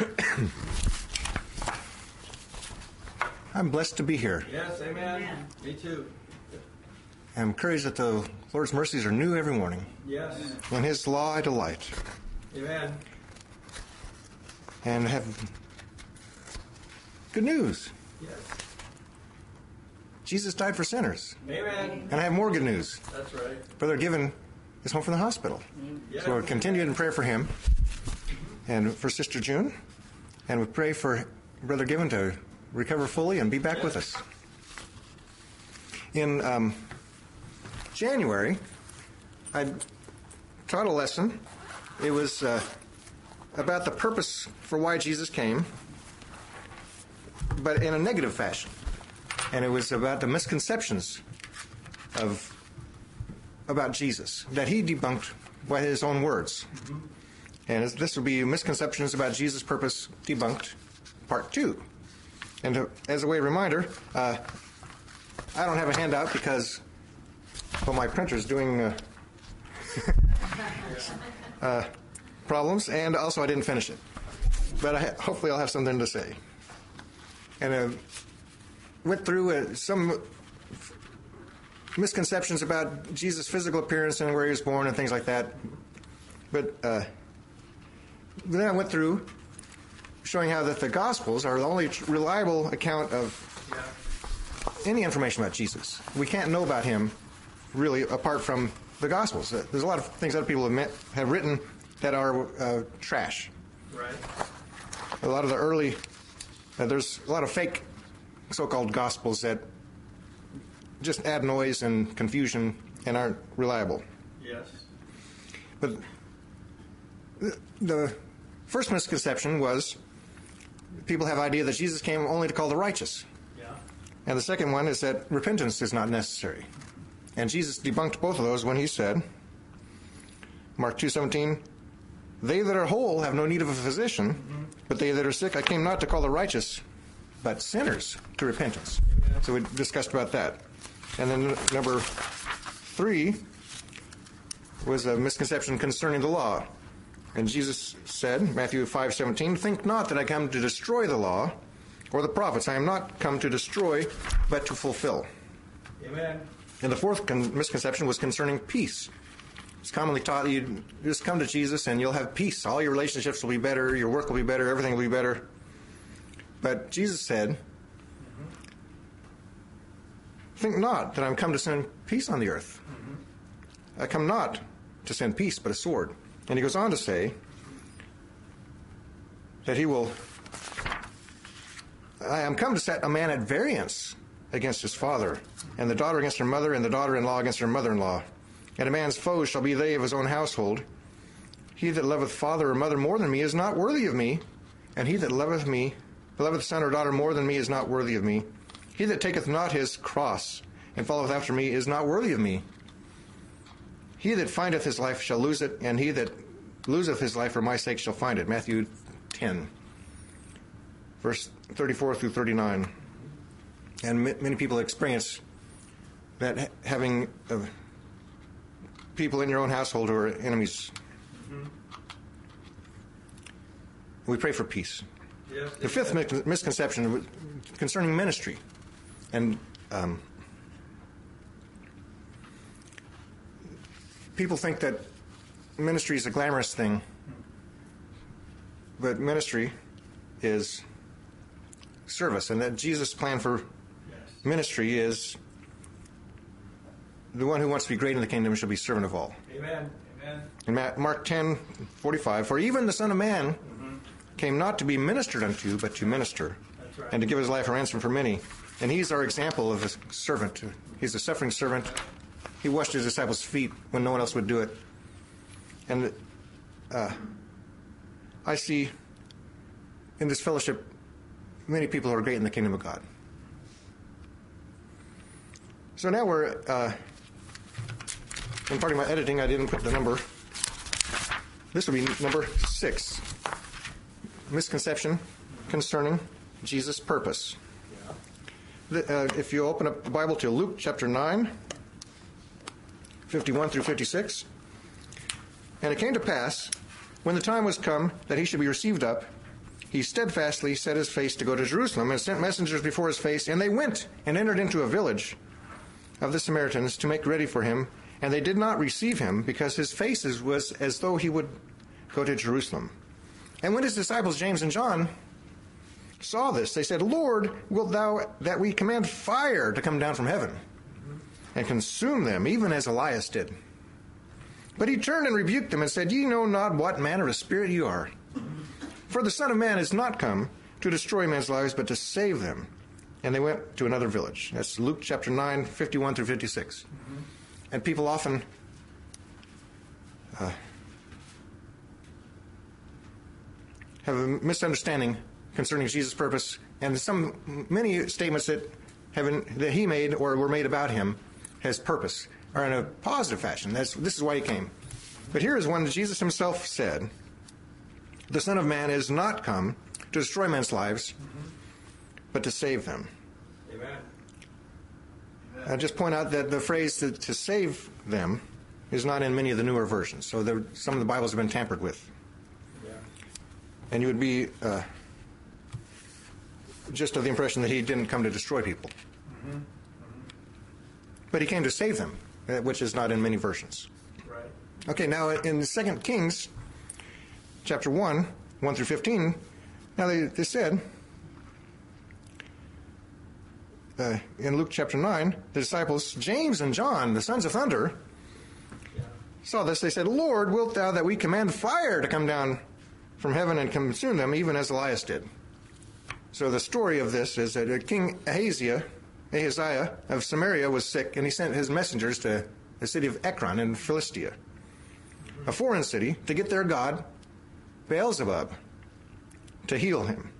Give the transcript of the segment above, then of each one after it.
I'm blessed to be here. Yes, amen. Me too. I'm encouraged that the Lord's mercies are new every morning. Yes. In His law I delight. Amen. And have good news. Yes. Jesus died for sinners. Amen. And I have more good news. That's right. Brother Given is home from the hospital. Yes. So we'll continue in prayer for him and for Sister June. And we pray for Brother Given to recover fully and be back with us. In um, January, I taught a lesson. It was uh, about the purpose for why Jesus came, but in a negative fashion. And it was about the misconceptions of about Jesus that he debunked by his own words. And this will be misconceptions about Jesus' purpose debunked, part two. And to, as a way of reminder, uh, I don't have a handout because well, my printer's doing uh, uh, problems, and also I didn't finish it. But I, hopefully, I'll have something to say. And uh, went through uh, some misconceptions about Jesus' physical appearance and where he was born and things like that. But uh, then I went through showing how that the Gospels are the only reliable account of any information about Jesus. We can't know about him really apart from the Gospels. Uh, There's a lot of things other people have, met, have written that are uh, trash. Right. A lot of the early, uh, there's a lot of fake so-called Gospels that just add noise and confusion and aren't reliable. Yes. But the, the first misconception was people have idea that Jesus came only to call the righteous. Yeah. And the second one is that repentance is not necessary. And Jesus debunked both of those when he said, Mark 2:17, "They that are whole have no need of a physician, mm-hmm. but they that are sick I came not to call the righteous, but sinners to repentance." So we discussed about that. And then number 3 was a misconception concerning the law. And Jesus said, Matthew 5:17, "Think not that I come to destroy the law or the prophets. I am not come to destroy, but to fulfill." Amen. And the fourth con- misconception was concerning peace. It's commonly taught that you just come to Jesus and you'll have peace. All your relationships will be better, your work will be better, everything will be better. But Jesus said, Think not that I'm come to send peace on the earth. I come not to send peace, but a sword. And he goes on to say that he will. I am come to set a man at variance against his father, and the daughter against her mother, and the daughter in law against her mother in law. And a man's foes shall be they of his own household. He that loveth father or mother more than me is not worthy of me, and he that loveth me, loveth son or daughter more than me is not worthy of me. He that taketh not his cross and followeth after me is not worthy of me. He that findeth his life shall lose it, and he that loseth his life for my sake shall find it. Matthew 10, verse 34 through 39. And ma- many people experience that ha- having uh, people in your own household who are enemies. We pray for peace. The fifth mis- misconception concerning ministry, and um, people think that ministry is a glamorous thing, but ministry is service, and that Jesus' plan for ministry is the one who wants to be great in the kingdom shall be servant of all. Amen. Amen. In Mark 10, 45, for even the Son of Man came not to be ministered unto, but to minister, That's right. and to give his life a ransom for many. And he's our example of a servant. He's a suffering servant. He washed his disciples' feet when no one else would do it. And uh, I see in this fellowship many people who are great in the kingdom of God. So now we're, uh, in part of my editing, I didn't put the number. This will be number six misconception concerning Jesus' purpose. The- uh, if you open up the Bible to Luke chapter 9, 51 through 56. And it came to pass, when the time was come that he should be received up, he steadfastly set his face to go to Jerusalem and sent messengers before his face, and they went and entered into a village of the Samaritans to make ready for him, and they did not receive him because his face was as though he would go to Jerusalem. And when his disciples James and John saw this, they said, Lord, wilt thou that we command fire to come down from heaven and consume them, even as Elias did? But he turned and rebuked them and said, Ye know not what manner of spirit you are. For the Son of Man is not come to destroy men's lives, but to save them. And they went to another village. That's Luke chapter 9, 51 through 56. Mm-hmm. And people often uh, have a misunderstanding concerning Jesus' purpose, and some many statements that have been, that he made or were made about him has purpose or in a positive fashion. That's, this is why he came. But here is one that Jesus himself said The Son of Man is not come to destroy men's lives, mm-hmm. but to save them. Amen. I just point out that the phrase to, to, save them is not in many of the newer versions. So there, some of the Bibles have been tampered with. Yeah. And you would be uh, just of the impression that he didn't come to destroy people. Mm-hmm. But he came to save them. Uh, which is not in many versions. Right. Okay, now in 2 Kings chapter 1, 1 through 15, now they, they said, uh, in Luke chapter 9, the disciples, James and John, the sons of thunder, yeah. saw this. They said, Lord, wilt thou that we command fire to come down from heaven and consume them, even as Elias did? So the story of this is that King Ahaziah Ahaziah of Samaria was sick, and he sent his messengers to the city of Ekron in Philistia, a foreign city, to get their god, Beelzebub, to heal him.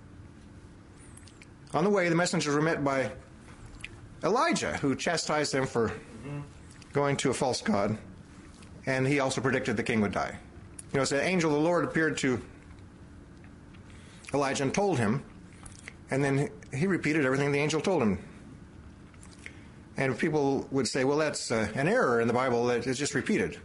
On the way, the messengers were met by Elijah, who chastised them for going to a false god, and he also predicted the king would die. You know, it's the angel of the Lord appeared to Elijah and told him, and then he repeated everything the angel told him. And people would say, well, that's uh, an error in the Bible that is just repeated.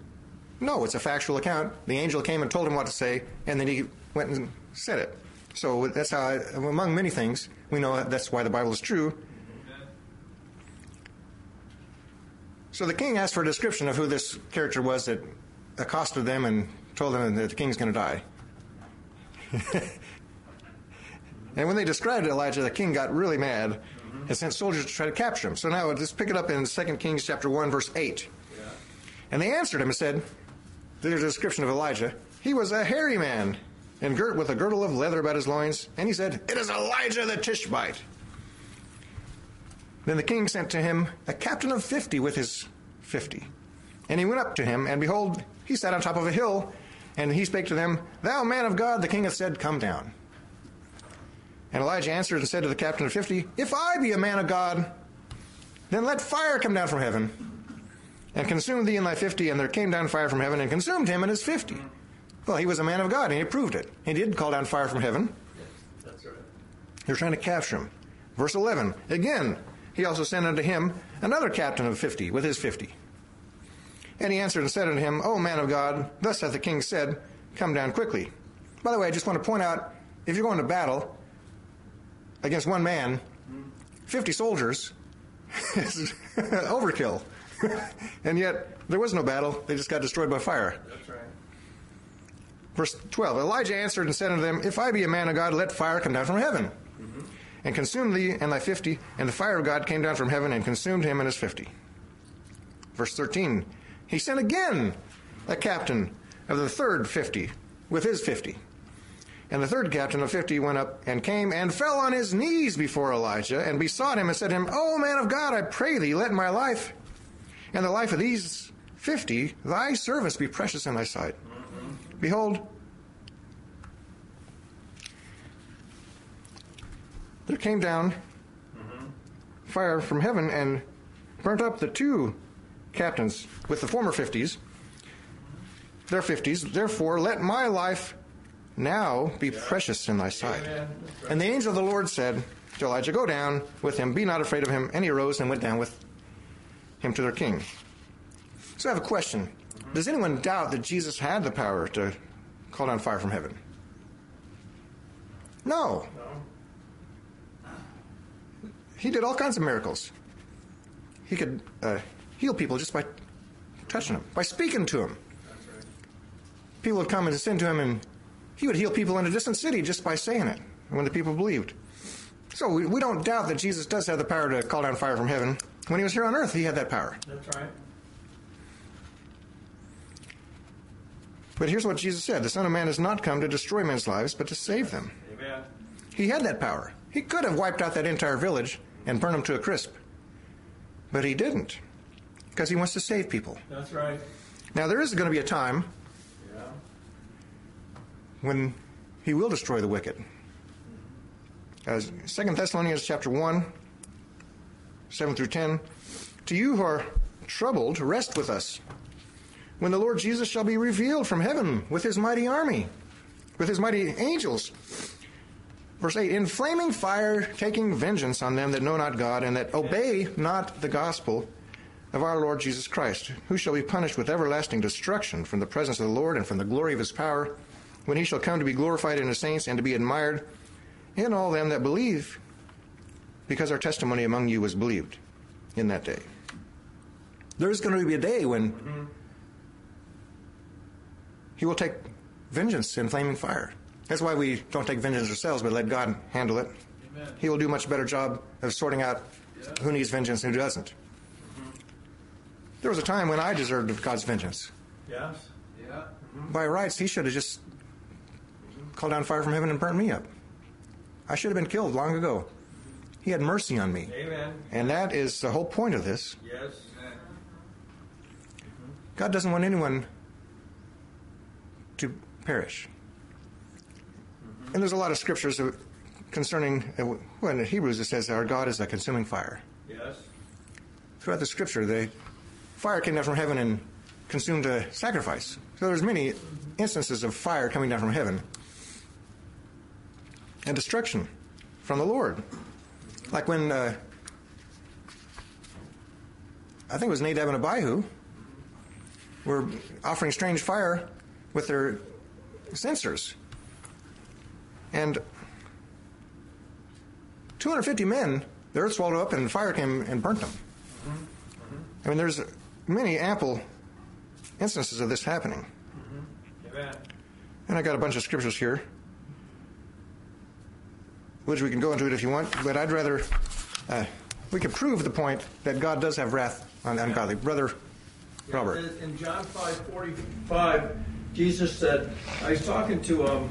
No, it's a factual account. The angel came and told him what to say, and then he went and said it. So that's how, I, among many things, we know that's why the Bible is true. So the king asked for a description of who this character was that accosted them and told them that the king's going to die. and when they described Elijah, the king got really mad Mm-hmm. and sent soldiers to try to capture him. So now let's pick it up in 2 Kings chapter 1, verse 8. Yeah. And they answered him and said, there's a description of Elijah. He was a hairy man, and girt with a girdle of leather about his loins. And he said, It is Elijah the Tishbite. Then the king sent to him a captain of fifty with his fifty. And he went up to him, and behold, he sat on top of a hill, and he spake to them, Thou man of God, the king hath said, Come down. And Elijah answered and said to the captain of fifty, If I be a man of God, then let fire come down from heaven and consume thee and thy fifty. And there came down fire from heaven and consumed him and his fifty. Well, he was a man of God, and he proved it. He did call down fire from heaven. Right. They're trying to capture him. Verse 11. Again, he also sent unto him another captain of fifty with his fifty. And he answered and said unto him, O man of God, thus hath the king said, Come down quickly. By the way, I just want to point out if you're going to battle, against one man, 50 soldiers is overkill. and yet, there was no battle. They just got destroyed by fire. That's right. Verse 12 Elijah answered and said unto them, If I be a man of God, let fire come down from heaven mm-hmm. and consume thee and thy fifty. And the fire of God came down from heaven and consumed him and his fifty. Verse 13 He sent again a captain of the third fifty with his fifty. And the third captain of fifty went up and came and fell on his knees before Elijah and besought him and said to him, O man of God, I pray thee, let my life and the life of these fifty, thy servants, be precious in thy sight. Mm-hmm. Behold, there came down mm-hmm. fire from heaven and burnt up the two captains with the former fifties, their fifties. Therefore, let my life now be precious in thy sight. And the angel of the Lord said to Elijah, Go down with him, be not afraid of him. And he arose and went down with him to their king. So I have a question. Does anyone doubt that Jesus had the power to call down fire from heaven? No. He did all kinds of miracles. He could uh, heal people just by touching them, by speaking to them. People would come and sin to him, and he would heal people in a distant city just by saying it when the people believed. So we, we don't doubt that Jesus does have the power to call down fire from heaven. When he was here on earth, he had that power. That's right. But here's what Jesus said The Son of Man has not come to destroy men's lives, but to save them. Amen. He had that power. He could have wiped out that entire village and burned them to a crisp. But he didn't, because he wants to save people. That's right. Now, there is going to be a time Yeah. When he will destroy the wicked. As 2 Thessalonians chapter 1, 7 through 10, to you who are troubled, rest with us. When the Lord Jesus shall be revealed from heaven with his mighty army, with his mighty angels. Verse 8, in flaming fire, taking vengeance on them that know not God, and that obey not the gospel of our Lord Jesus Christ, who shall be punished with everlasting destruction from the presence of the Lord and from the glory of his power, when he shall come to be glorified in his saints and to be admired in all them that believe, because our testimony among you was believed in that day. There is going to be a day when he will take vengeance in flaming fire. That's why we don't take vengeance ourselves, but let God handle it. Amen. He will do a much better job of sorting out who needs vengeance and who doesn't. Mm-hmm. There was a time when I deserved God's vengeance. Yes. Yeah. Mm-hmm. By rights, he should have just called down fire from heaven and burned me up. I should have been killed long ago. He had mercy on me. Amen. And that is the whole point of this. Yes. God doesn't want anyone to perish. And there's a lot of scriptures concerning, well, in Hebrews it says our God is a consuming fire. Yes. Throughout the scripture, the fire came down from heaven and consumed a sacrifice. So there's many instances of fire coming down from heaven and destruction from the Lord. Like when uh, I think it was Nadab and Abihu were offering strange fire with their censers. And 250 men, the earth swallowed up and fire came and burnt them. I mean, there's many ample instances of this happening. Amen. And I got a bunch of scriptures here, which we can go into it if you want, but I'd rather, uh, we could prove the point that God does have wrath on the ungodly. Brother Robert. In- John five forty-five, Jesus said, I was talking to, um,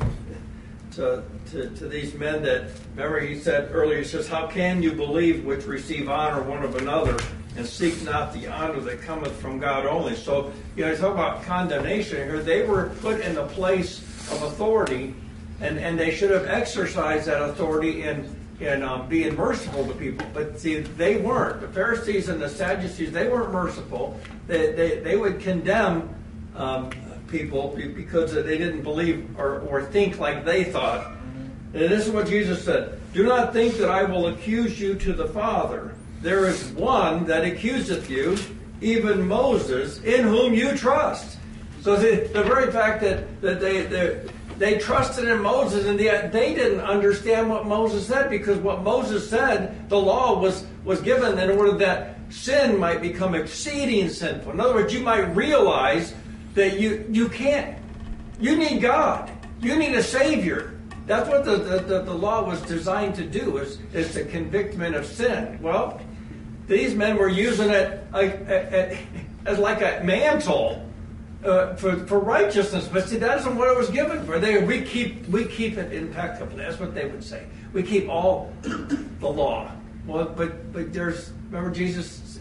to, to, to these men that, remember he said earlier, he says, how can you believe which receive honor one of another and seek not the honor that cometh from God only? So, you know, talk about condemnation here. They were put in the place of authority and, and they should have exercised that authority in, in um, being merciful to people. But see, they weren't. The Pharisees and the Sadducees, they weren't merciful. They, they, they would condemn um, people because they didn't believe or, or think like they thought. And this is what Jesus said Do not think that I will accuse you to the Father. There is one that accuseth you, even Moses, in whom you trust. So the, the very fact that, that they, they, they trusted in Moses and yet they didn't understand what Moses said because what Moses said, the law was, was given in order that sin might become exceeding sinful. In other words, you might realize that you, you can't, you need God. You need a Savior. That's what the, the, the, law was designed to do, is, is to convict men of sin. Well, these men were using it as like a mantle uh, for, for righteousness, but see, that isn't what it was given for. They, we, keep, we keep it impeccably. That's what they would say. We keep all the law. Well, but, but there's, remember Jesus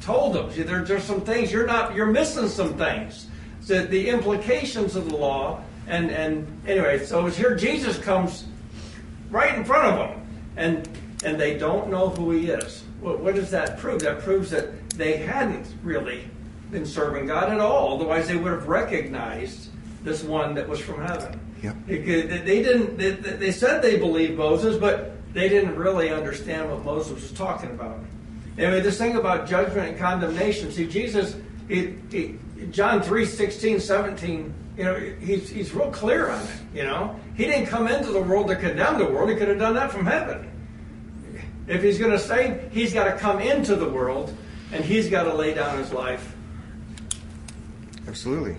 told them, see, there, there's some things you're not, you're missing some things. So the implications of the law, and, and anyway, so here Jesus comes right in front of them, and, and they don't know who he is. What does that prove? That proves that they hadn't really been serving God at all. Otherwise, they would have recognized this one that was from heaven. Yep. They they didn't. They, they said they believed Moses, but they didn't really understand what Moses was talking about. Anyway, this thing about judgment and condemnation. See, Jesus, he, he, John 3, 16, 17 you know, he's, he's real clear on it, you know. He didn't come into the world to condemn the world. He could have done that from heaven. If he's going to save, he's got to come into the world and he's got to lay down his life. Absolutely.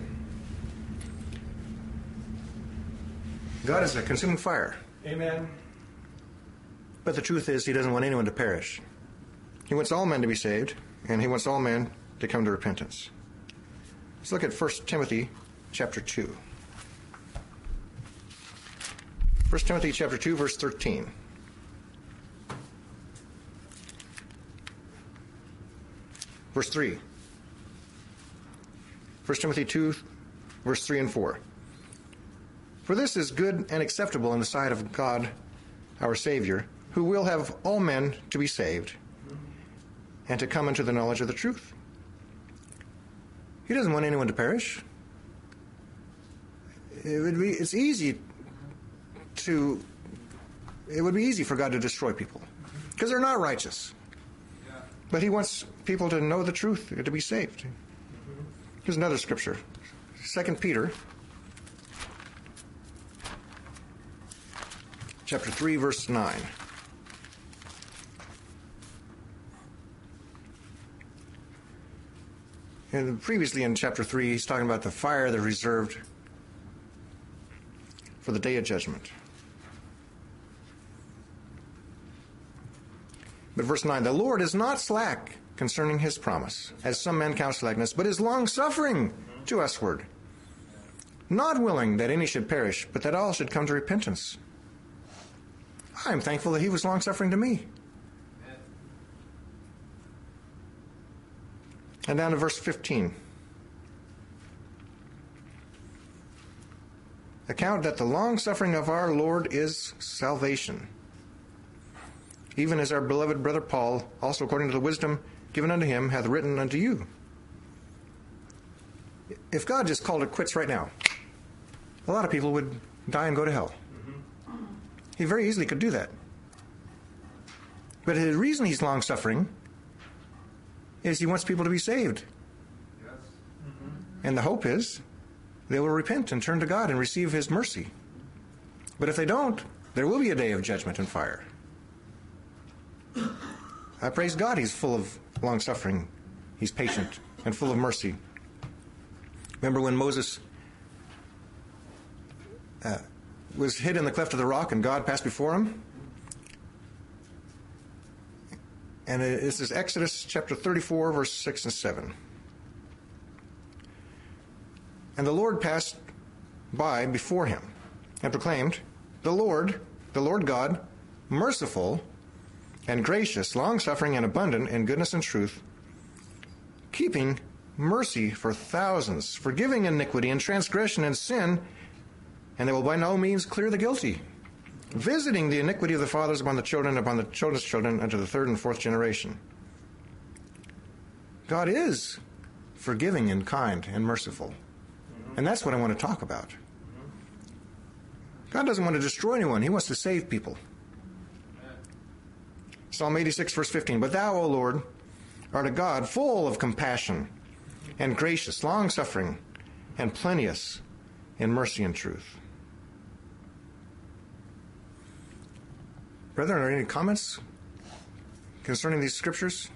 God is a consuming fire. Amen. But the truth is, he doesn't want anyone to perish. He wants all men to be saved, and he wants all men to come to repentance. Let's look at 1 Timothy chapter 2. 1 Timothy chapter 2 verse 13. Verse 3. 1 Timothy 2 verse 3 and 4. For this is good and acceptable in the sight of God our Savior, who will have all men to be saved and to come into the knowledge of the truth. He doesn't want anyone to perish. It would be it's easy to it would be easy for God to destroy people because they're not righteous. But he wants people to know the truth, to be saved. Here's another scripture. 2 Peter chapter 3 verse 9. And previously in chapter 3, he's talking about the fire that reserved for the day of judgment. But verse 9 The Lord is not slack concerning his promise, as some men count slackness, but is long suffering to usward, not willing that any should perish, but that all should come to repentance. I am thankful that he was long suffering to me. And down to verse 15. Account that the long suffering of our Lord is salvation. Even as our beloved brother Paul, also according to the wisdom given unto him, hath written unto you. If God just called it quits right now, a lot of people would die and go to hell. He very easily could do that. But the reason he's long suffering is he wants people to be saved. Yes. Mm-hmm. And the hope is they will repent and turn to God and receive his mercy. But if they don't, there will be a day of judgment and fire. I praise God, he's full of long suffering, he's patient, and full of mercy. Remember when Moses uh, was hid in the cleft of the rock and God passed before him? And this is Exodus chapter 34, verse 6 and 7. And the Lord passed by before him and proclaimed, The Lord, the Lord God, merciful and gracious, long suffering and abundant in goodness and truth, keeping mercy for thousands, forgiving iniquity and transgression and sin, and they will by no means clear the guilty visiting the iniquity of the fathers upon the children, upon the children's children, unto the third and fourth generation. God is forgiving and kind and merciful. And that's what I want to talk about. God doesn't want to destroy anyone, He wants to save people. Psalm 86, verse 15. But thou, O Lord, art a God full of compassion and gracious, long suffering, and plenteous in mercy and truth. Brethren, are there any comments concerning these scriptures?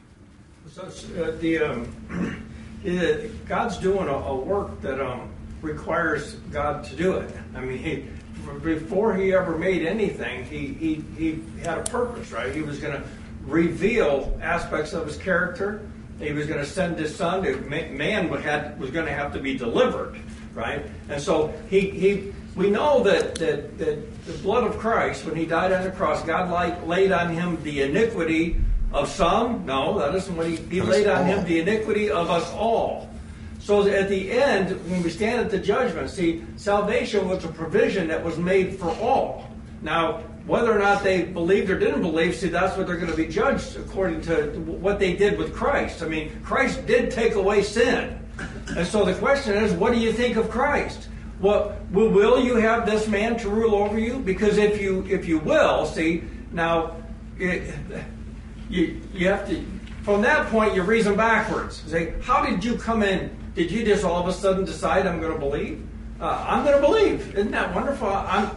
Uh, the, um, God's doing a, a work that um, requires God to do it. I mean, before he ever made anything, he, he, he had a purpose, right? He was going to reveal aspects of his character. He was going to send his son. Man had, was going to have to be delivered, right? And so he, he we know that, that, that the blood of Christ, when he died on the cross, God laid on him the iniquity of some. No, that isn't what he, he laid on him the iniquity of us all. So at the end, when we stand at the judgment, see, salvation was a provision that was made for all. Now, whether or not they believed or didn't believe, see, that's what they're going to be judged according to what they did with Christ. I mean, Christ did take away sin. And so the question is, what do you think of Christ? Well, will you have this man to rule over you? Because if you if you will, see now, it, you you have to from that point you reason backwards. Say, how did you come in? Did you just all of a sudden decide I'm going to believe? uh, I'm going to believe. Isn't that wonderful? I'm,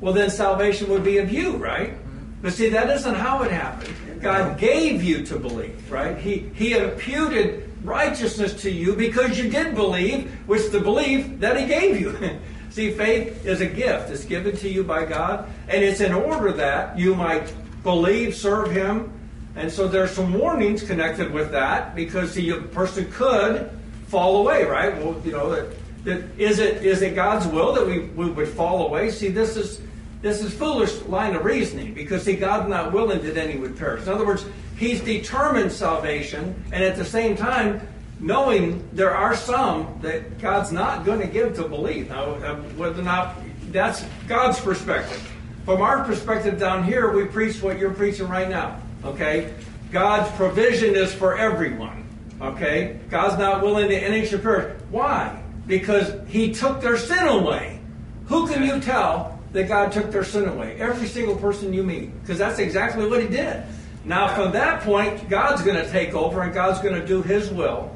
well, then salvation would be of you, right? But see, that isn't how it happened. God gave you to believe, right? He, he imputed righteousness to you because you did believe, which the belief that He gave you. see, faith is a gift. It's given to you by God, and it's in order that you might believe, serve Him. And so there's some warnings connected with that because see, a person could fall away, right? Well, you know, that, that is it is it God's will that we, we would fall away? See, this is this is foolish line of reasoning because see, God's not willing that any would perish. In other words, He's determined salvation, and at the same time, knowing there are some that God's not going to give to believe. Now, uh, whether or not that's God's perspective. From our perspective down here, we preach what you're preaching right now. Okay, God's provision is for everyone. Okay, God's not willing that any should perish. Why? Because He took their sin away. Who can you tell that God took their sin away. Every single person you meet, because that's exactly what He did. Now, from that point, God's going to take over and God's going to do His will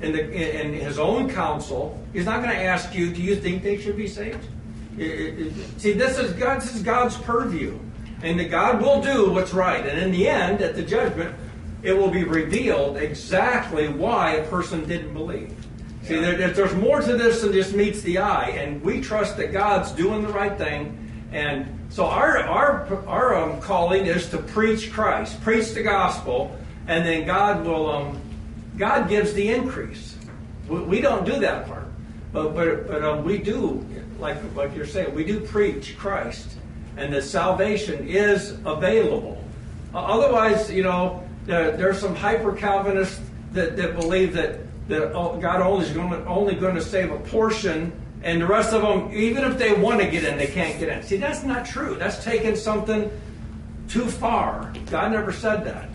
in, the, in, His own counsel. He's not going to ask you, do you think they should be saved? It, it, it, see, this is, God, this is God's purview. And that God will do what's right. And in the end, at the judgment, it will be revealed exactly why a person didn't believe. See, there, there's more to this than just meets the eye, and we trust that God's doing the right thing. And so our our our um, calling is to preach Christ, preach the gospel, and then God will um, God gives the increase. We, we don't do that part, but but but um, we do like like you're saying we do preach Christ, and the salvation is available. Uh, otherwise, you know, there, there's some hyper Calvinists that, that believe that that God only is going to, only going to save a portion, and the rest of them, even if they want to get in, they can't get in. See, that's not true. That's taking something too far. God never said that.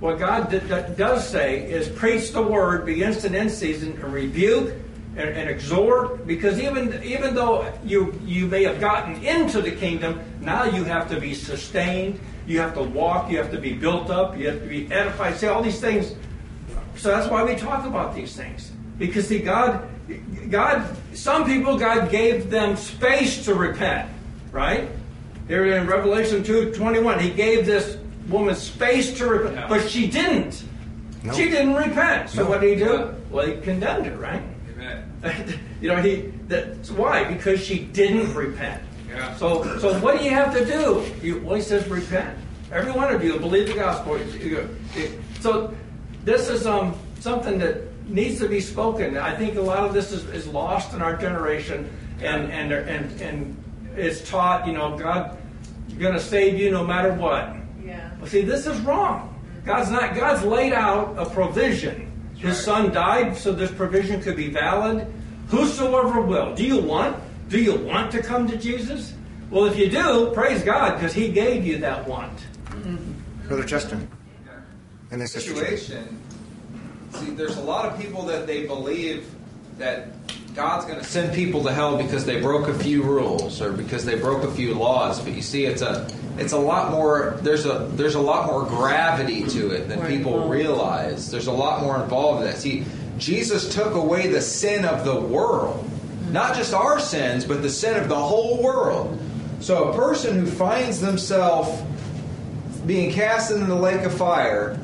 What God does say is preach the word, be instant in season, and rebuke and, and, exhort, because even even though you you may have gotten into the kingdom, now you have to be sustained. You have to walk. You have to be built up. You have to be edified. See all these things so that's why we talk about these things. Because see, God, God, some people, God gave them space to repent, right? Here in Revelation 2 21, He gave this woman space to repent, but she didn't. Nope. She didn't repent. So nope. what did He do? Well, He condemned her, right? Amen. you know, He. That's why because she didn't repent. Yeah. So, so what do you have to do? You, well, He says repent. Every one of you believe the gospel. So this is um, something that needs to be spoken. I think a lot of this is, is lost in our generation, and and and and it's taught. You know, God going to save you no matter what. Yeah. Well, see, this is wrong. God's not. God's laid out a provision. His Son died so this provision could be valid. Whosoever will. Do you want? Do you want to come to Jesus? Well, if you do, praise God because He gave you that want. Brother Justin in this situation, see, there's a lot of people that they believe that God's going to send people to hell because they broke a few rules or because they broke a few laws. But you see, it's a it's a lot more. There's a there's a lot more gravity to it than people uh-huh. realize. There's a lot more involved in that. See, Jesus took away the sin of the world, not just our sins, but the sin of the whole world. So a person who finds themselves being cast into the lake of fire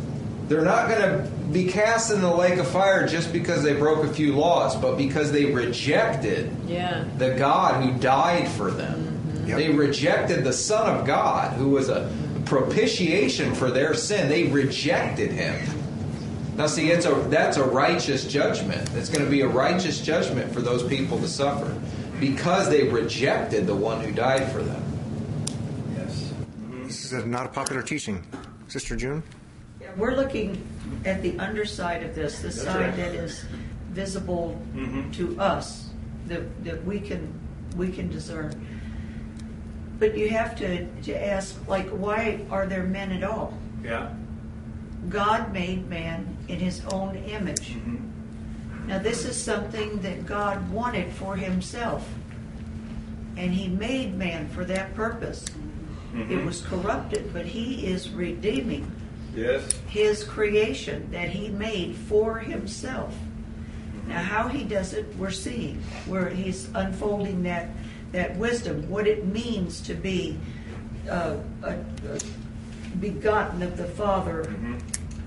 they're not going to be cast in the lake of fire just because they broke a few laws, but because they rejected yeah. the God who died for them. Mm-hmm. Yep. They rejected the Son of God who was a propitiation for their sin. They rejected him. Now, see, it's a, that's a righteous judgment. It's going to be a righteous judgment for those people to suffer because they rejected the one who died for them. Yes. This is not a popular teaching. Sister June? Yeah, we're looking at the underside of this, the side right. that is visible mm-hmm. to us, that, that we can we can discern. But you have to, to ask, like, why are there men at all? Yeah. God made man in his own image. Mm-hmm. Now, this is something that God wanted for himself. And he made man for that purpose. Mm-hmm. It was corrupted, but he is redeeming Yes. His creation that he made for himself. Now, how he does it, we're seeing, where he's unfolding that, that wisdom, what it means to be uh, a, a begotten of the Father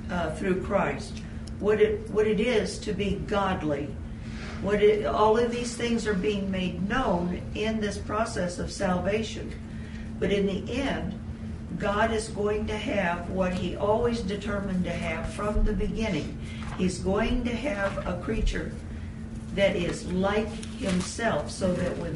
uh, through Christ, what it, what it is to be godly. What it, all of these things are being made known in this process of salvation. But in the end, God is going to have what He always determined to have from the beginning. He's going to have a creature that is like Himself, so that when,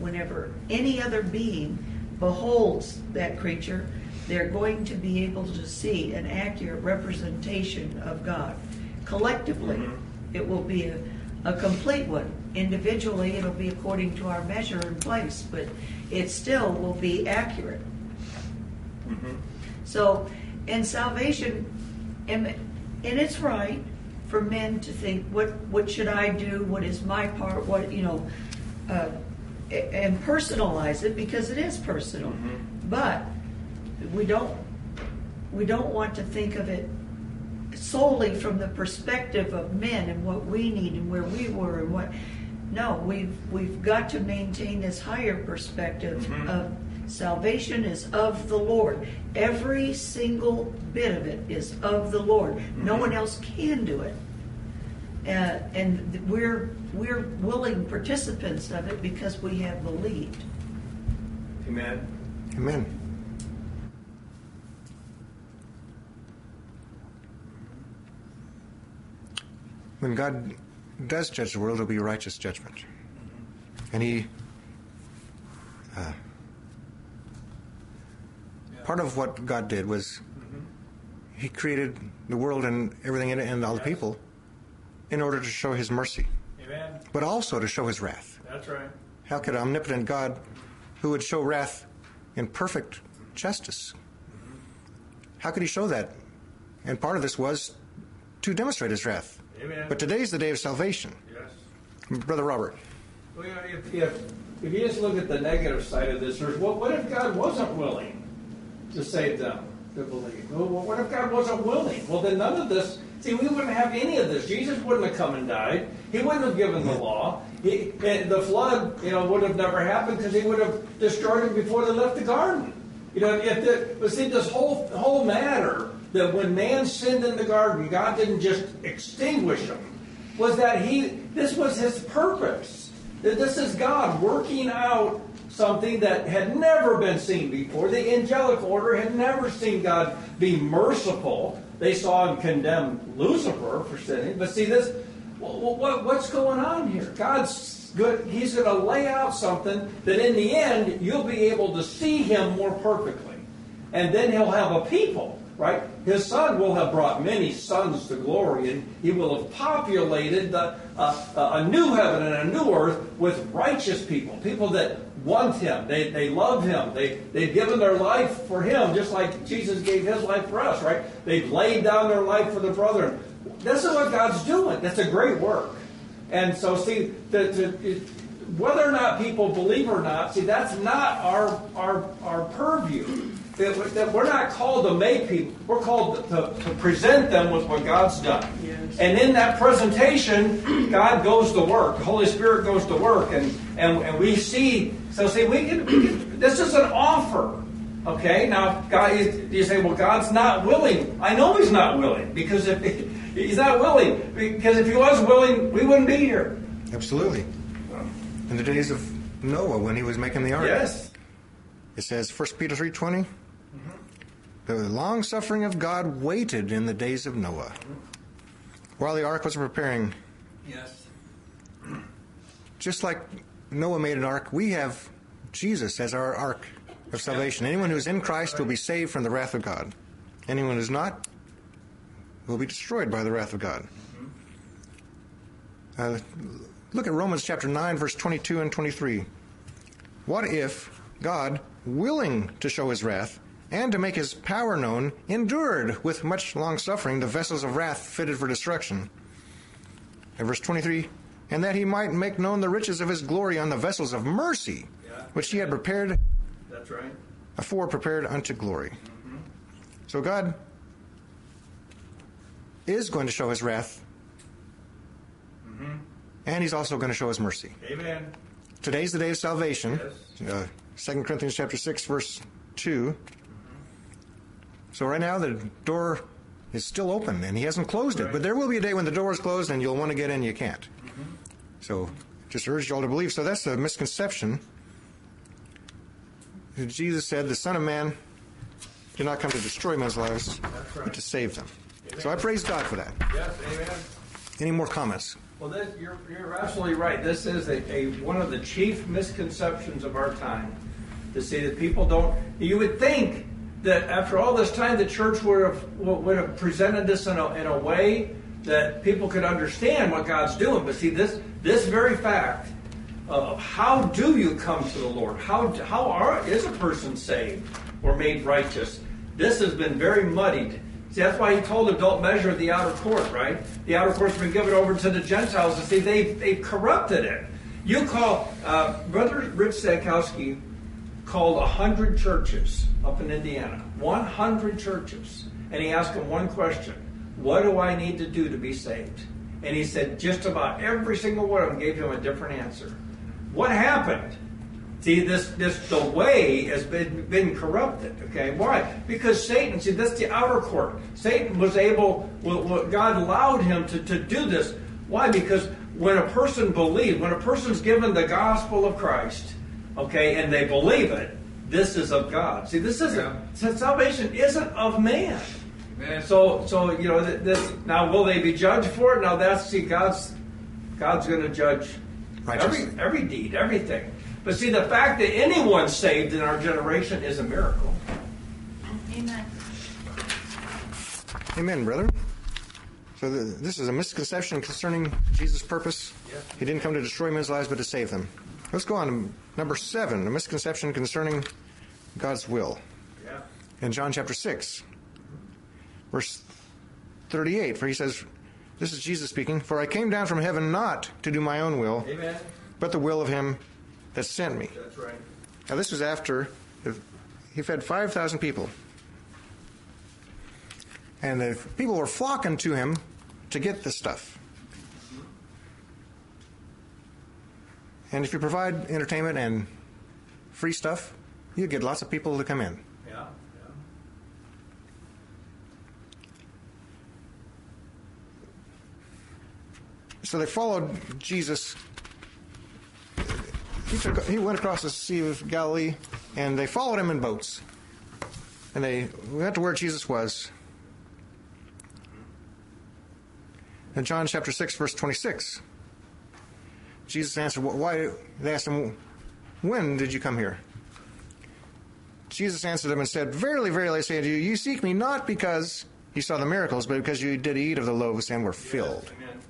whenever any other being beholds that creature, they're going to be able to see an accurate representation of God. Collectively, mm-hmm. it will be a, a complete one. Individually, it'll be according to our measure and place, but it still will be accurate. Mm-hmm. So, in salvation, and, and it's right for men to think, what what should I do? What is my part? What you know, uh, and personalize it because it is personal. Mm-hmm. But we don't we don't want to think of it solely from the perspective of men and what we need and where we were and what no we've we've got to maintain this higher perspective of salvation is of the lord. Every single bit of it is of the lord. No one else can do it. Uh, and we're we're willing participants of it because we have believed. Amen. Amen. When God does judge the world, it'll be righteous judgment. And He. Uh, part of what God did was He created the world and everything in it and all the people in order to show His mercy, Amen. but also to show His wrath. That's right. How could an omnipotent God, who would show wrath in perfect justice, how could he show that? And part of this was to demonstrate his wrath. Amen. But today's the day of salvation. Yes. Brother Robert. Well, yeah, if, if, if you just look at the negative side of this, there's what, what if God wasn't willing to save them to believe? Well, what if God wasn't willing? Well, then none of this. See, we wouldn't have any of this. Jesus wouldn't have come and died. He wouldn't have given the law. He, the flood, you know, would have never happened because he would have destroyed them before they left the garden. You know, if the, but see, this whole whole matter that when man sinned in the garden, God didn't just extinguish him, Was that he? This was his purpose. That this is God working out something that had never been seen before. The angelic order had never seen God be merciful. They saw him condemn Lucifer for sinning. But see, this what, what, what's going on here? God's good. He's going to lay out something that in the end you'll be able to see him more perfectly. And then he'll have a people, right? His son will have brought many sons to glory, and he will have populated the, uh, a new heaven and a new earth with righteous people, people that want him. They, they love him. They, they've given their life for him, just like Jesus gave his life for us, right? They've laid down their life for the brethren. This is what God's doing. That's a great work. And so, see, the, the, whether or not people believe or not, see, that's not our, our, our purview. That, that we're not called to make people, we're called to, to present them with what God's done. Yes. And in that presentation, God goes to work. The Holy Spirit goes to work. And, and, and we see, so see, we can, we can, this is an offer. Okay, now, God, you, you say, well, God's not willing. I know He's not willing because if He's not willing, because if He was willing, we wouldn't be here. Absolutely. In the days of Noah when he was making the ark. Yes. It says 1 Peter 3:20. The long suffering of God waited in the days of Noah. While the ark was preparing, Yes. just like Noah made an ark, we have Jesus as our ark of salvation. Anyone who is in Christ will be saved from the wrath of God. Anyone who's not will be destroyed by the wrath of God. Uh, look at Romans chapter 9, verse 22 and 23. What if God, willing to show his wrath and to make his power known, endured with much long suffering the vessels of wrath fitted for destruction? And verse 23 And that he might make known the riches of his glory on the vessels of mercy, Yeah. which he had prepared That's right. afore prepared unto glory. So God is going to show his wrath and He's also going to show his mercy. Amen. Today's the day of salvation. Yes. Uh, 2 Corinthians chapter 6, verse 2. So right now the door is still open and he hasn't closed it. But there will be a day when the door is closed and you'll want to get in, you can't. Mm-hmm. So just urge you all to believe. So that's a misconception. Jesus said, The Son of Man did not come to destroy men's lives, right. but to save them. So I praise God for that. Yes, amen. Any more comments? Well, this, you're, you're absolutely right. This is a, a one of the chief misconceptions of our time. To see that people don't. You would think that after all this time, the church would have would have presented this in a, in a way that people could understand what God's doing. But see, this this very fact of how do you come to the Lord? How how are, is a person saved or made righteous? This has been very muddied. See, that's why he told them, don't measure the outer court, right? The outer court's been given over to the Gentiles. And see, they've, they've corrupted it. You call, uh, Brother Rich Zakowski called 100 churches up in Indiana. 100 churches. And he asked them one question What do I need to do to be saved? And he said, just about every single one of them gave him a different answer. What happened? See, this, this the way has been, been corrupted. Okay, why? Because Satan. See, that's the outer court. Satan was able. Well, God allowed him to, to do this. Why? Because when a person believes, when a person's given the gospel of Christ, okay, and they believe it, this is of God. See, this isn't. Yeah. Salvation isn't of man. Amen. So, so you know, this now will they be judged for it? Now that's see, God's God's going to judge every every deed, everything. But see, the fact that anyone's saved in our generation is a miracle. Amen. Amen, brother. So the, this is a misconception concerning Jesus' purpose. Yeah. He didn't come to destroy men's lives, but to save them. Let's go on to number seven, a misconception concerning God's will. Yeah. In John chapter 6, verse 38, for he says, This is Jesus speaking, For I came down from heaven not to do my own will, Amen. but the will of him that sent me. That's right. Now, this was after he fed 5,000 people. And the people were flocking to him to get this stuff. And if you provide entertainment and free stuff, you get lots of people to come in. Yeah. yeah. So they followed Jesus. He, took, he went across the Sea of Galilee, and they followed him in boats. And they went to where Jesus was. In John chapter 6, verse 26, Jesus answered, Why? They asked him, When did you come here? Jesus answered them and said, Verily, verily, I say unto you, you seek me not because you saw the miracles, but because you did eat of the loaves and were filled. Amen.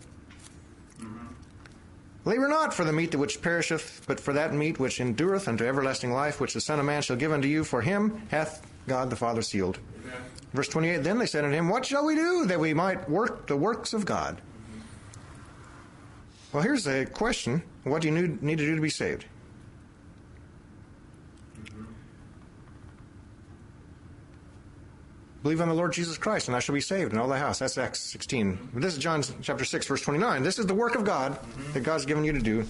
Labor not for the meat which perisheth, but for that meat which endureth unto everlasting life, which the Son of Man shall give unto you. For him hath God the Father sealed. Amen. Verse 28 Then they said unto him, What shall we do that we might work the works of God? Well, here's the question What do you need need to do to be saved? Believe on the Lord Jesus Christ, and I shall be saved, and all thy house. That's Acts 16. This is John chapter 6, verse 29. This is the work of God that God's given you to do.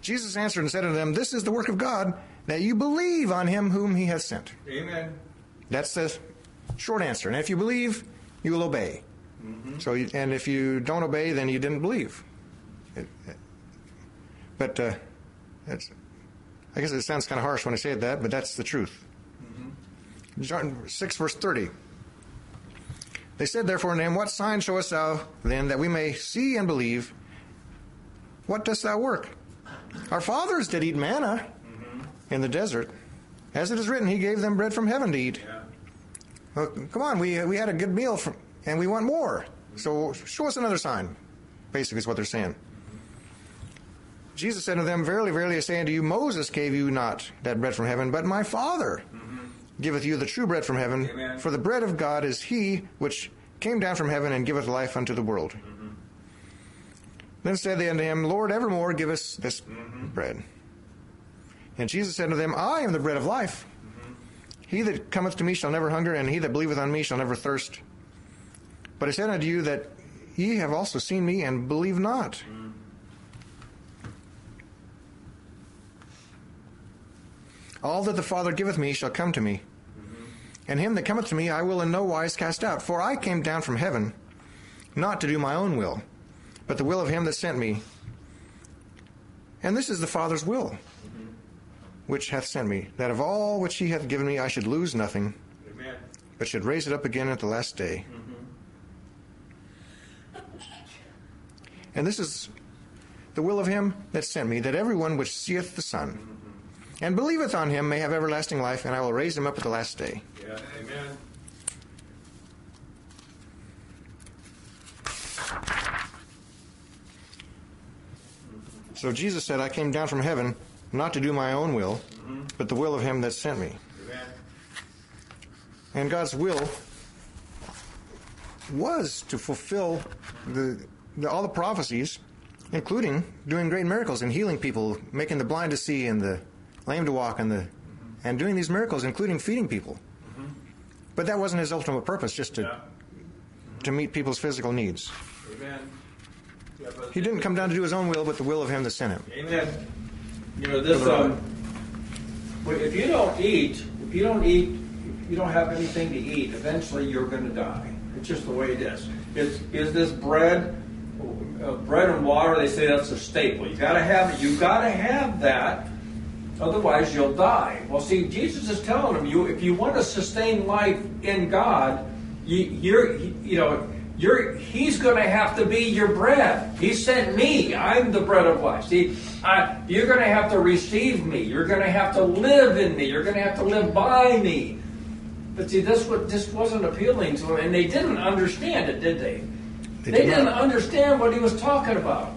Jesus answered and said unto them, This is the work of God, that you believe on him whom he hath sent. Amen. That's the short answer. And if you believe, you will obey. Mm-hmm. So, you, and if you don't obey, then you didn't believe. It- it- but uh, it's, I guess it sounds kind of harsh when I say that, but that's the truth. John 6, verse 30. They said, therefore, unto him, What sign showest thou then that we may see and believe? What dost thou work? Our fathers did eat manna in the desert. As it is written, He gave them bread from heaven to eat. Yeah. Well, come on, we, we had a good meal from, and we want more. So show us another sign, basically, is what they're saying. Jesus said to them, Verily, verily, I say unto you, Moses gave you not that bread from heaven, but my Father giveth you the true bread from heaven. Amen. For the bread of God is he which came down from heaven and giveth life unto the world. Mm-hmm. Then said they unto him, Lord, evermore give us this mm-hmm. bread. And Jesus said unto them, I am the bread of life. Mm-hmm. He that cometh to me shall never hunger, and he that believeth on me shall never thirst. But I said unto you that ye have also seen me and believe not. All that the Father giveth me shall come to me. And him that cometh to me I will in no wise cast out. For I came down from heaven, not to do my own will, but the will of him that sent me. And this is the Father's will, which hath sent me, that of all which he hath given me I should lose nothing, Amen. but should raise it up again at the last day. And this is the will of him that sent me, that everyone which seeth the Son and believeth on him may have everlasting life, and I will raise him up at the last day. Yeah. Amen. So Jesus said, I came down from heaven not to do my own will, mm-hmm. but the will of him that sent me. Amen. And God's will was to fulfill the, the, all the prophecies, including doing great miracles and healing people, making the blind to see and the lame to walk, and the and doing these miracles, including feeding people. But that wasn't his ultimate purpose, just to Yeah. to meet people's physical needs. Amen. Yeah, He didn't come down to do his own will, but the will of him that sent him. Amen. You know this. Um, if you don't eat, if you don't eat, if you don't have anything to eat, eventually you're going to die. It's just the way it is. Is is this bread, uh, bread and water? They say that's a staple. You got to have it. You got to have that. Otherwise, you'll die. Well, see, Jesus is telling them, you if you want to sustain life in God, you, you're you know you're he's going to have to be your bread. He sent me. I'm the bread of life. See, I, you're going to have to receive me. You're going to have to live in me. You're going to have to live by me. But see, this what this wasn't appealing to them, and they didn't understand it, did they? They They, did not. didn't understand what he was talking about,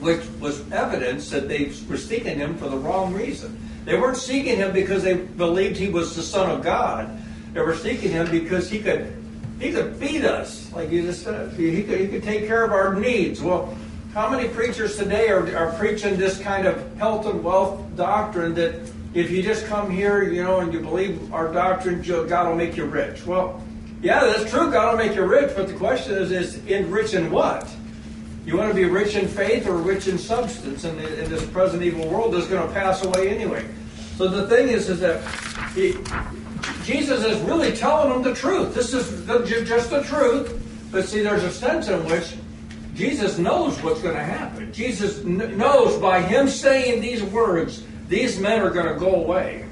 which was evidence that they were seeking him for the wrong reason. They weren't seeking him because they believed he was the Son of God. They were seeking him because he could he could feed us, like you just said. He could, he could take care of our needs. Well, how many preachers today are, are preaching this kind of health and wealth doctrine that if you just come here, you know, and you believe our doctrine, God will make you rich? Well, yeah, that's true. God will make you rich, but the question is, is in rich in what? You want to be rich in faith or rich in substance? And in this present evil world, that's going to pass away anyway. So the thing is, is that he, Jesus is really telling them the truth. This is the, just the truth. But see, there's a sense in which Jesus knows what's going to happen. Jesus kn- knows by him saying these words, these men are going to go away.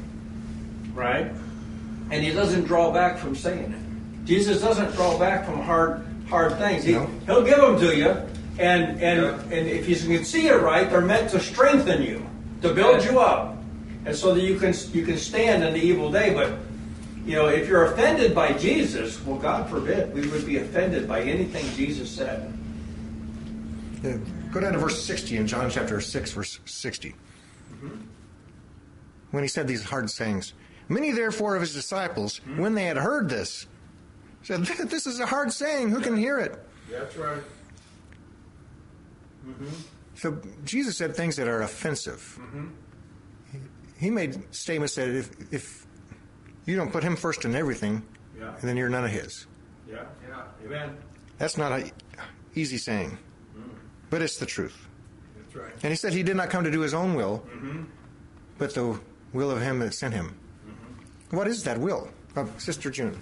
Right? And he doesn't draw back from saying it. Jesus doesn't draw back from hard hard things. He, No. He'll give them to you. And, and, and if you can see it right, they're meant to strengthen you, to build you up, and so that you can you can stand in the evil day. But you know, if you're offended by Jesus, well, God forbid we would be offended by anything Jesus said. Uh, Go down to verse 60 in John chapter 6, verse 60. When he said these hard sayings. Many, therefore, of his disciples, when they had heard this, said, This is a hard saying. Who can hear it? That's right. Mm-hmm. So Jesus said things that are offensive. Mm-hmm. He made statements that if, if you don't put him first in everything, Yeah. then you're none of his. Yeah. Yeah. Amen. That's not an easy saying, mm. but it's the truth. That's right. And he said he did not come to do his own will, mm-hmm. but the will of him that sent him. What is that will? Uh, Sister June.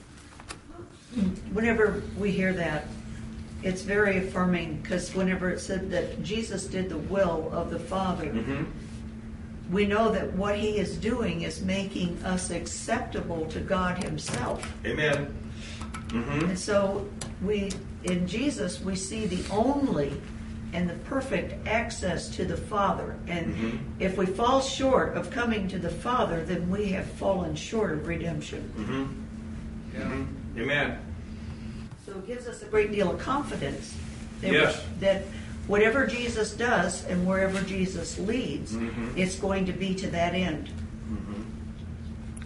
Whenever we hear that, it's very affirming because whenever it said that Jesus did the will of the Father, mm-hmm. we know that what he is doing is making us acceptable to God himself. Amen. Mm-hmm. And so we in Jesus we see the only and the perfect access to the Father. And mm-hmm. if we fall short of coming to the Father, then we have fallen short of redemption. Yeah. Amen. So it gives us a great deal of confidence that, Yes. that whatever Jesus does and wherever Jesus leads, mm-hmm. it's going to be to that end. Mm-hmm.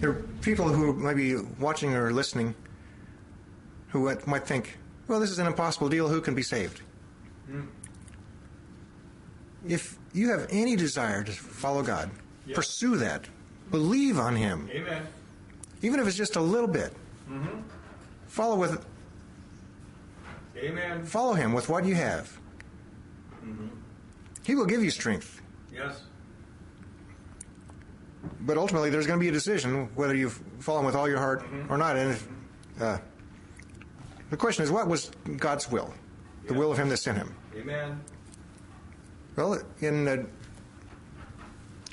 There are people who might be watching or listening who might- might think, well, this is an impossible deal. Who can be saved? Mm. If you have any desire to follow God, Yeah. pursue that. Believe on Him, Amen. even if it's just a little bit. Mm-hmm. Follow with Amen. follow Him with what you have. He will give you strength. Yes. but ultimately, there's going to be a decision whether you follow him with all your heart or not. And if, uh, the question is, what was God's will? The will of him that sent him. Amen. Well, in uh,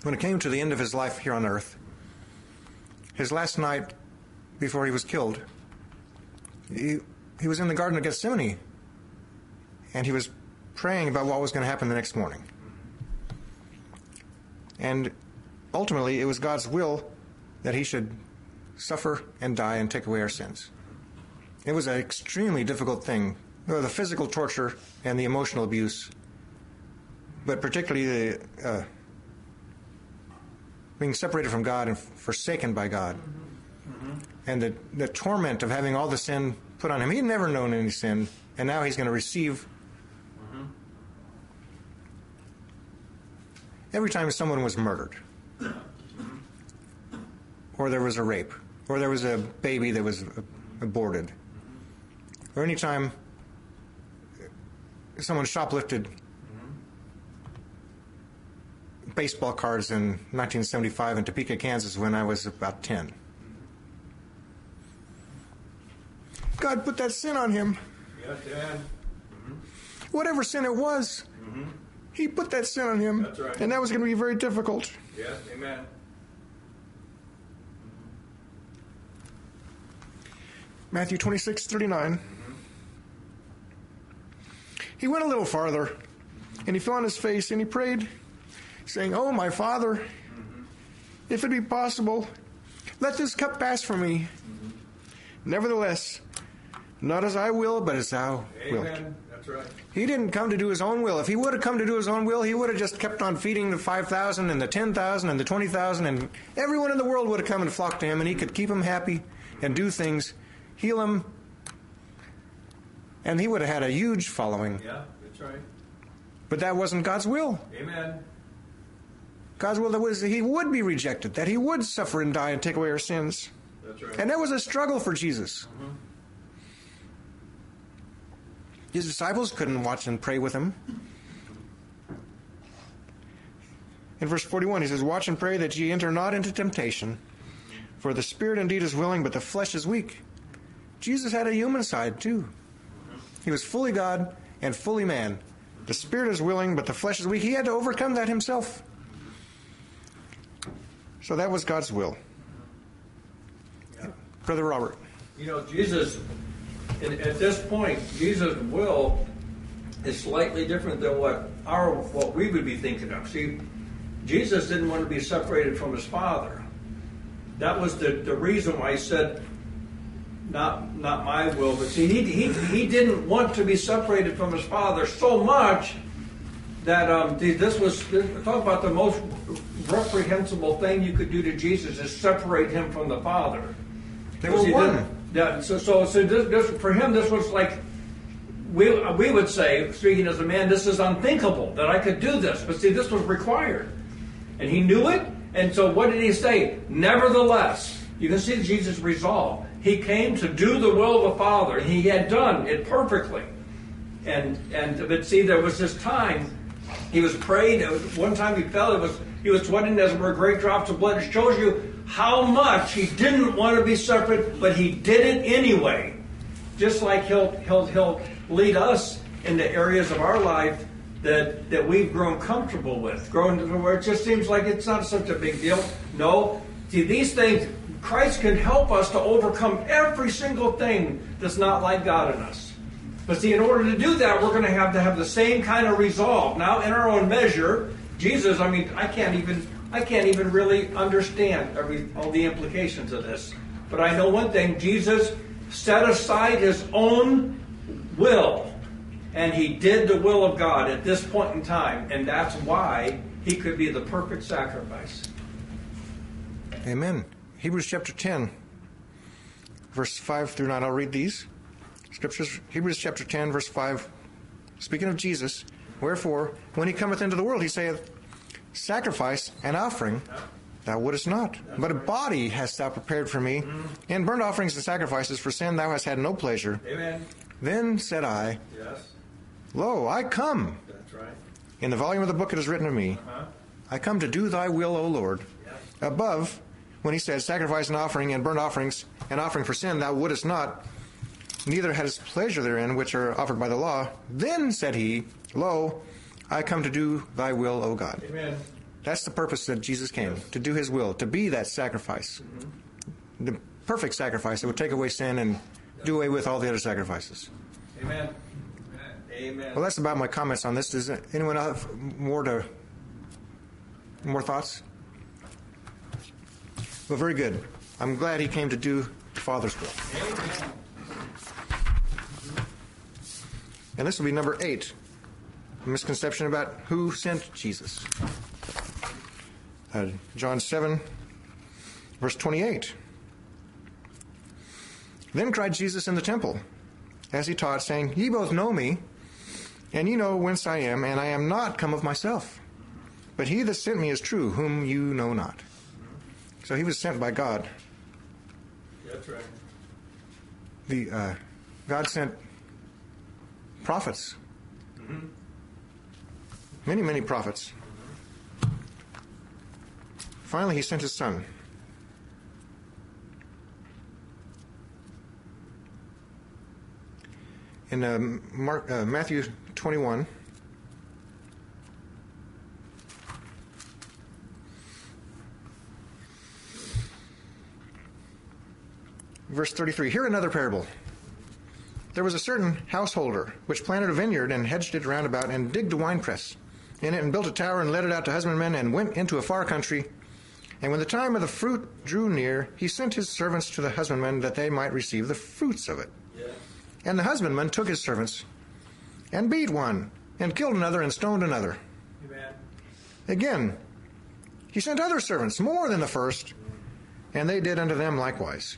when it came to the end of his life here on earth, his last night before he was killed, he, he was in the Garden of Gethsemane, and he was praying about what was going to happen the next morning. And ultimately, it was God's will that he should suffer and die and take away our sins. It was an extremely difficult thing, the physical torture and the emotional abuse but particularly the uh, being separated from God and forsaken by God, mm-hmm. and the the torment of having all the sin put on him. He'd never known any sin, and now he's going to receive. Mm-hmm. Every time someone was murdered, or there was a rape, or there was a baby that was aborted, or any time someone shoplifted baseball cards in 1975 in Topeka, Kansas when I was about 10. God put that sin on him. Yes, Dad. Mm-hmm. Whatever sin it was, mm-hmm. He put that sin on him. That's right. And that was going to be very difficult. Yes, amen. Matthew 26, 39. Mm-hmm. He went a little farther and he fell on his face and he prayed saying, Oh, my Father, mm-hmm. if it be possible, let this cup pass from me. Mm-hmm. Nevertheless, not as I will, but as thou wilt. That's right. He didn't come to do his own will. If he would have come to do his own will, he would have just kept on feeding the 5,000 and the 10,000 and the 20,000, and everyone in the world would have come and flocked to him, and he could keep them happy and do things, heal them, and he would have had a huge following. Yeah, that's right. But that wasn't God's will. Amen. God's will that was that he would be rejected, that he would suffer and die and take away our sins. That's right. And that was a struggle for Jesus. Mm-hmm. His disciples couldn't watch and pray with him. In verse 41, he says, Watch and pray that ye enter not into temptation, for the spirit indeed is willing, but the flesh is weak. Jesus had a human side too. He was fully God and fully man. The spirit is willing, but the flesh is weak. He had to overcome that himself. So that was God's will. Yeah. Brother Robert. You know, Jesus, at this point, Jesus' will is slightly different than what our what we would be thinking of. See, Jesus didn't want to be separated from his Father. That was the, the reason why he said, not not my will, but see, he, he, he didn't want to be separated from his Father so much that um, this was talk about the most reprehensible thing you could do to Jesus is separate him from the Father. They were one. Yeah, so, so, so this, this, for him, this was like we, we would say, speaking as a man, this is unthinkable that I could do this. But see, this was required. And he knew it. And so what did he say? Nevertheless, you can see Jesus' resolve. He came to do the will of the Father, and he had done it perfectly. And and but see, there was this time he was praying. One time he fell. It was he was sweating as it were great drops of blood. It shows you how much he didn't want to be separate, but he did it anyway. Just like he'll he'll he'll lead us into areas of our life that that we've grown comfortable with, grown to where it just seems like it's not such a big deal. No, see these things. Christ can help us to overcome every single thing that's not like God in us. But see, in order to do that, we're going to have to have the same kind of resolve. Now, in our own measure, Jesus, I mean, I can't even, I can't even really understand every, all the implications of this. But I know one thing: Jesus set aside his own will, and he did the will of God at this point in time, and that's why he could be the perfect sacrifice. Amen. Hebrews chapter 10, verse 5 through 9. I'll read these. Scriptures, Hebrews chapter 10, verse 5. Speaking of Jesus, wherefore, when he cometh into the world, he saith, Sacrifice and offering thou wouldest not, but a body hast thou prepared for me. and burnt offerings and sacrifices for sin thou hast had no pleasure. Amen. Then said I, Yes. Lo, I come. That's right. In the volume of the book it is written of me, Uh-huh. I come to do thy will, O Lord. Yes. above when he said, Sacrifice and offering and burnt offerings and offering for sin thou wouldest not, neither hadst pleasure therein which are offered by the law. Then said he, Lo, I come to do thy will, O God. Amen. That's the purpose that Jesus came, to do his will, to be that sacrifice. Mm-hmm. The perfect sacrifice that would take away sin and do away with all the other sacrifices. Amen. Amen. Well, that's about my comments on this. Does anyone have more to more thoughts? Well, very good. I'm glad he came to do the Father's will. Amen. And this will be number eight. Misconception about who sent Jesus. Uh, John 7, verse 28. Then cried Jesus in the temple, as he taught, saying, Ye both know me, and ye know whence I am, and I am not come of myself. But he that sent me is true, whom you know not. So he was sent by God. That's right. The uh, God sent prophets, Mm-hmm. Many, many prophets. Finally, he sent his son. In uh, Mark, uh, Matthew 21, verse 33, hear another parable. There was a certain householder which planted a vineyard and hedged it round about and digged a winepress in it and built a tower and let it out to husbandmen and went into a far country. And when the time of the fruit drew near, he sent his servants to the husbandmen that they might receive the fruits of it. Yeah. And the husbandman took his servants and beat one and killed another and stoned another. Amen. Again, he sent other servants more than the first, and they did unto them likewise.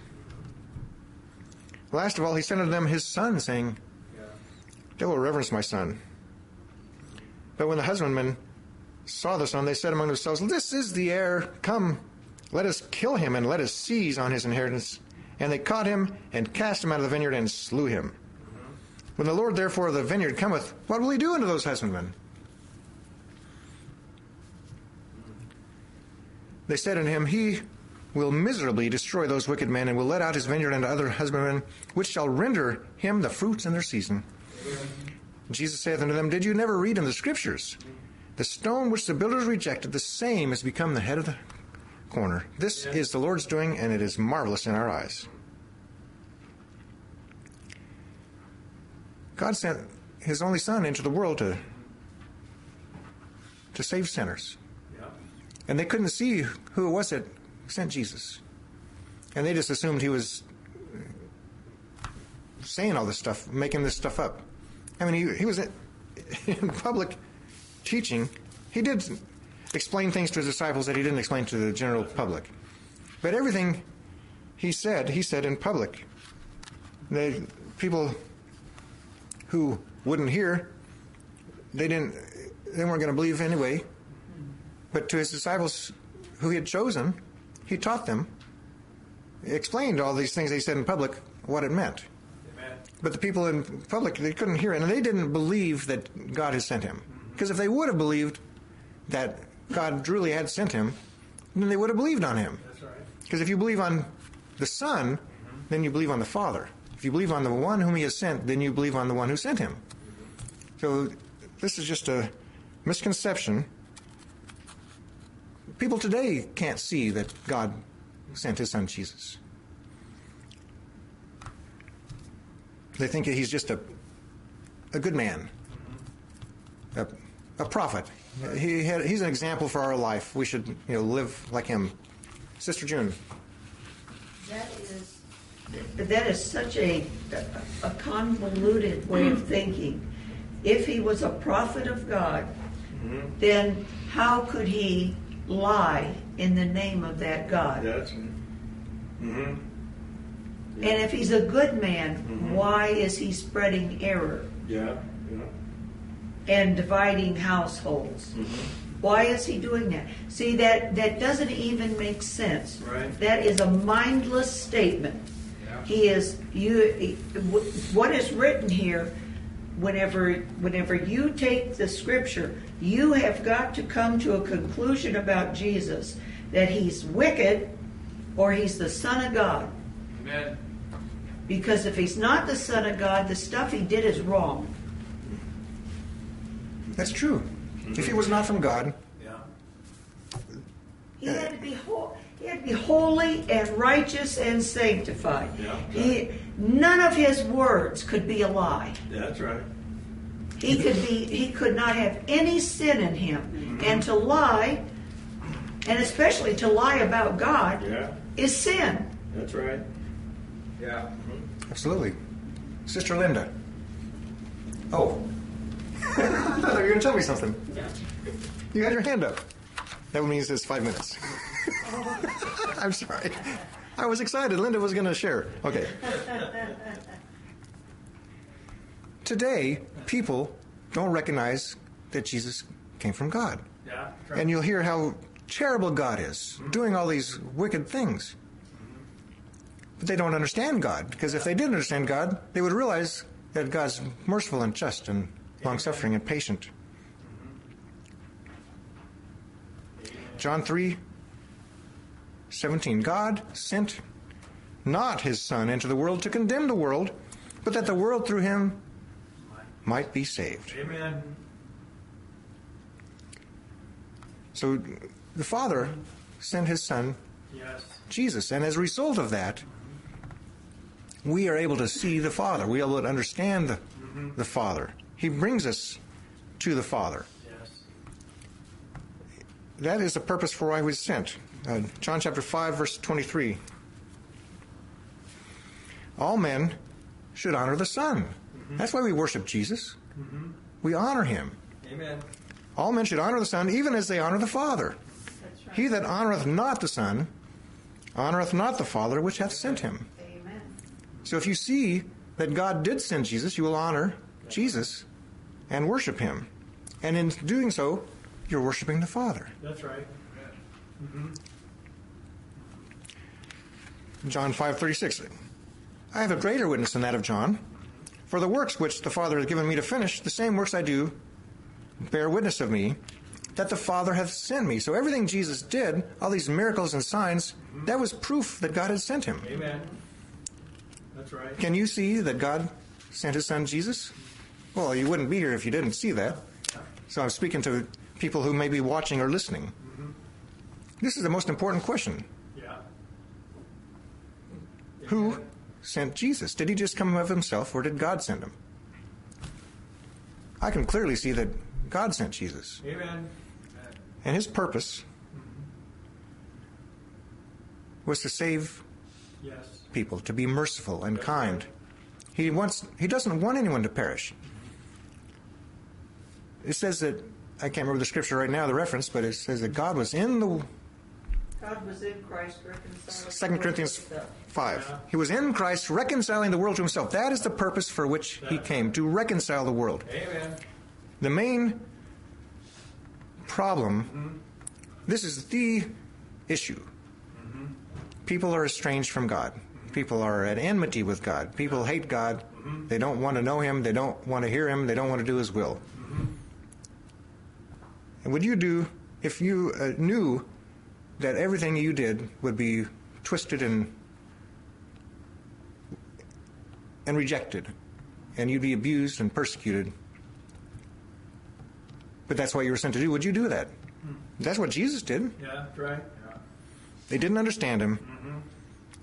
Last of all, he sent unto them his son, saying, Yeah. They will reverence my son. But when the husbandmen saw the son, they said among themselves, This is the heir. Come, let us kill him and let us seize on his inheritance. And they caught him and cast him out of the vineyard and slew him. When the Lord therefore of the vineyard cometh, what will he do unto those husbandmen? They said unto him, He will miserably destroy those wicked men, and will let out his vineyard unto other husbandmen, which shall render him the fruits in their season. Jesus saith unto them, Did you never read in the Scriptures? The stone which the builders rejected, the same has become the head of the corner. This is the Lord's doing, and it is marvelous in our eyes. God sent his only Son into the world to, to save sinners. Yeah. And they couldn't see who it was that sent Jesus. And they just assumed he was saying all this stuff, making this stuff up. I mean, he, he was in public teaching. He did explain things to his disciples that he didn't explain to the general public. But everything he said, he said in public. The people who wouldn't hear, they didn't, they weren't going to believe anyway. But to his disciples who he had chosen, he taught them, explained all these things he said in public, what it meant. But the people in public, they couldn't hear it, and they didn't believe that God had sent him. Because if they would have believed that God truly had sent him, then they would have believed on him. That's right. Because if you believe on the Son, then you believe on the Father. If you believe on the one whom he has sent, then you believe on the one who sent him. So this is just a misconception. People today can't see that God sent his son Jesus. They think he's just a, a good man, a, a prophet. He had, he's an example for our life. We should you know, live like him. Sister June. That is, that is such a, a convoluted way of thinking. If he was a prophet of God, then how could he lie in the name of that God? That's. Mm-hmm. And if he's a good man, mm-hmm. why is he spreading error Yeah. Yeah. and dividing households? Mm-hmm. Why is he doing that? See that that doesn't even make sense. Right. That is a mindless statement. Yeah. He is you. What is written here? Whenever whenever you take the scripture, you have got to come to a conclusion about Jesus. that he's wicked or he's the Son of God. Amen. Because if he's not the Son of God, the stuff he did is wrong. That's true. If he was not from God, Yeah. He had to be ho- he had to be holy and righteous and sanctified. Yeah. He, none of his words could be a lie. Yeah, That's right. He could be he could not have any sin in him. Mm-hmm. And to lie, and especially to lie about God, Yeah. is sin. That's right. Yeah. Absolutely. Sister Linda. Oh. I thought you were going to tell me something. You had your hand up. That means it's five minutes. I'm sorry. I was excited. Linda was going to share. Okay. Today, people don't recognize that Jesus came from God. Yeah. And you'll hear how terrible God is, doing all these wicked things. But they don't understand God, because if they did understand God, they would realize that God's merciful and just and long suffering and patient. John 3 17. God sent not his Son into the world to condemn the world, but that the world through him might be saved. Amen. So the Father sent his Son, Yes. Jesus, and as a result of that, we are able to see the Father. We are able to understand the, the Father. He brings us to the Father. Yes. That is the purpose for why he was sent. Uh, John chapter 5, verse 23. All men should honor the Son. That's why we worship Jesus. We honor him. Amen. All men should honor the Son, even as they honor the Father. Right. He that honoreth not the Son, honoreth not the Father which hath sent him. So if you see that God did send Jesus, you will honor Jesus and worship him. And in doing so, you're worshiping the Father. That's right. Mm-hmm. John 5:36. I have a greater witness than that of John, for the works which the Father has given me to finish, the same works I do, bear witness of me, that the Father hath sent me. So everything Jesus did, all these miracles and signs, that was proof that God had sent him. Amen. That's right. Can you see that God sent his son Jesus? Well, you wouldn't be here if you didn't see that. So I'm speaking to people who may be watching or listening. Mm-hmm. This is the most important question. Yeah. Who sent Jesus? Did he just come of himself or did God send him? I can clearly see that God sent Jesus. Amen. And his purpose mm-hmm. was to save Yes. people, to be merciful and kind. He wants he doesn't want anyone to perish. It says that I can't remember the scripture right now, the reference, but it says that God was in the God was in Christ reconciling. Second Corinthians five. He was in Christ reconciling the world to himself. That is the purpose for which he came, to reconcile the world. Amen. The main problem, mm-hmm. this is the issue. People are estranged from God. People are at enmity with God. People hate God. They don't want to know Him. They don't want to hear Him. They don't want to do His will. And would you do if you uh, knew that everything you did would be twisted and and rejected, and you'd be abused and persecuted? But that's what you were sent to do. Would you do that? That's what Jesus did. Yeah. That's right. Yeah. They didn't understand him,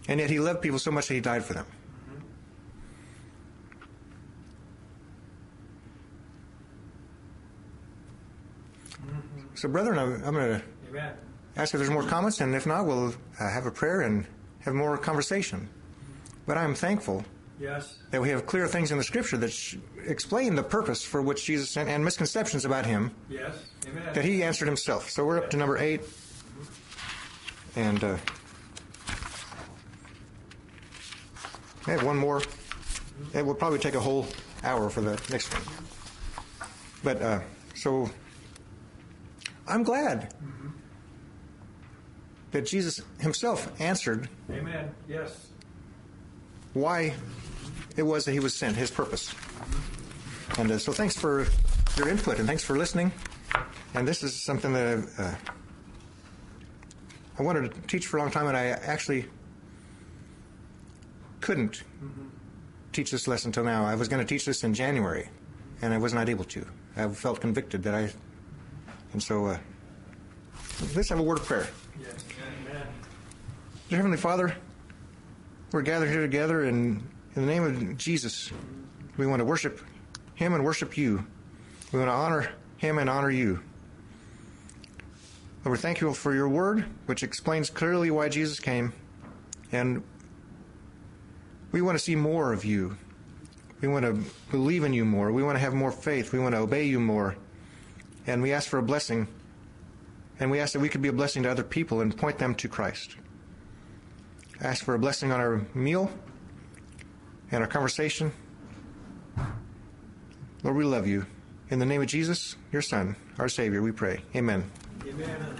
and yet he loved people so much that he died for them. So, brethren, I'm, I'm going to ask if there's more comments, and if not, we'll uh, have a prayer and have more conversation. But I'm thankful Yes. that we have clear things in the Scripture that sh- explain the purpose for which Jesus sent and misconceptions about him Yes. Amen. that he answered himself. So we're up to number eight. And uh, I have one more. It will probably take a whole hour for the next one. But uh, so I'm glad that Jesus himself answered Amen. Yes. why it was that he was sent, his purpose. And uh, so thanks for your input and thanks for listening. And this is something that uh, I wanted to teach for a long time, and I actually couldn't teach this lesson until now. I was going to teach this in January, and I was not able to. I felt convicted that I, and so uh, let's have a word of prayer. Yes. Amen. Dear Heavenly Father, we're gathered here together, and in the name of Jesus, we want to worship Him and worship you. We want to honor Him and honor you. Lord, we thank you for your word, which explains clearly why Jesus came, and we want to see more of you. We want to believe in you more. We want to have more faith. We want to obey you more. And we ask for a blessing, and we ask that we could be a blessing to other people and point them to Christ ask for a blessing on our meal and our conversation. Lord, we love you. In the name of Jesus, your Son, our Savior, we pray. Amen. Amen.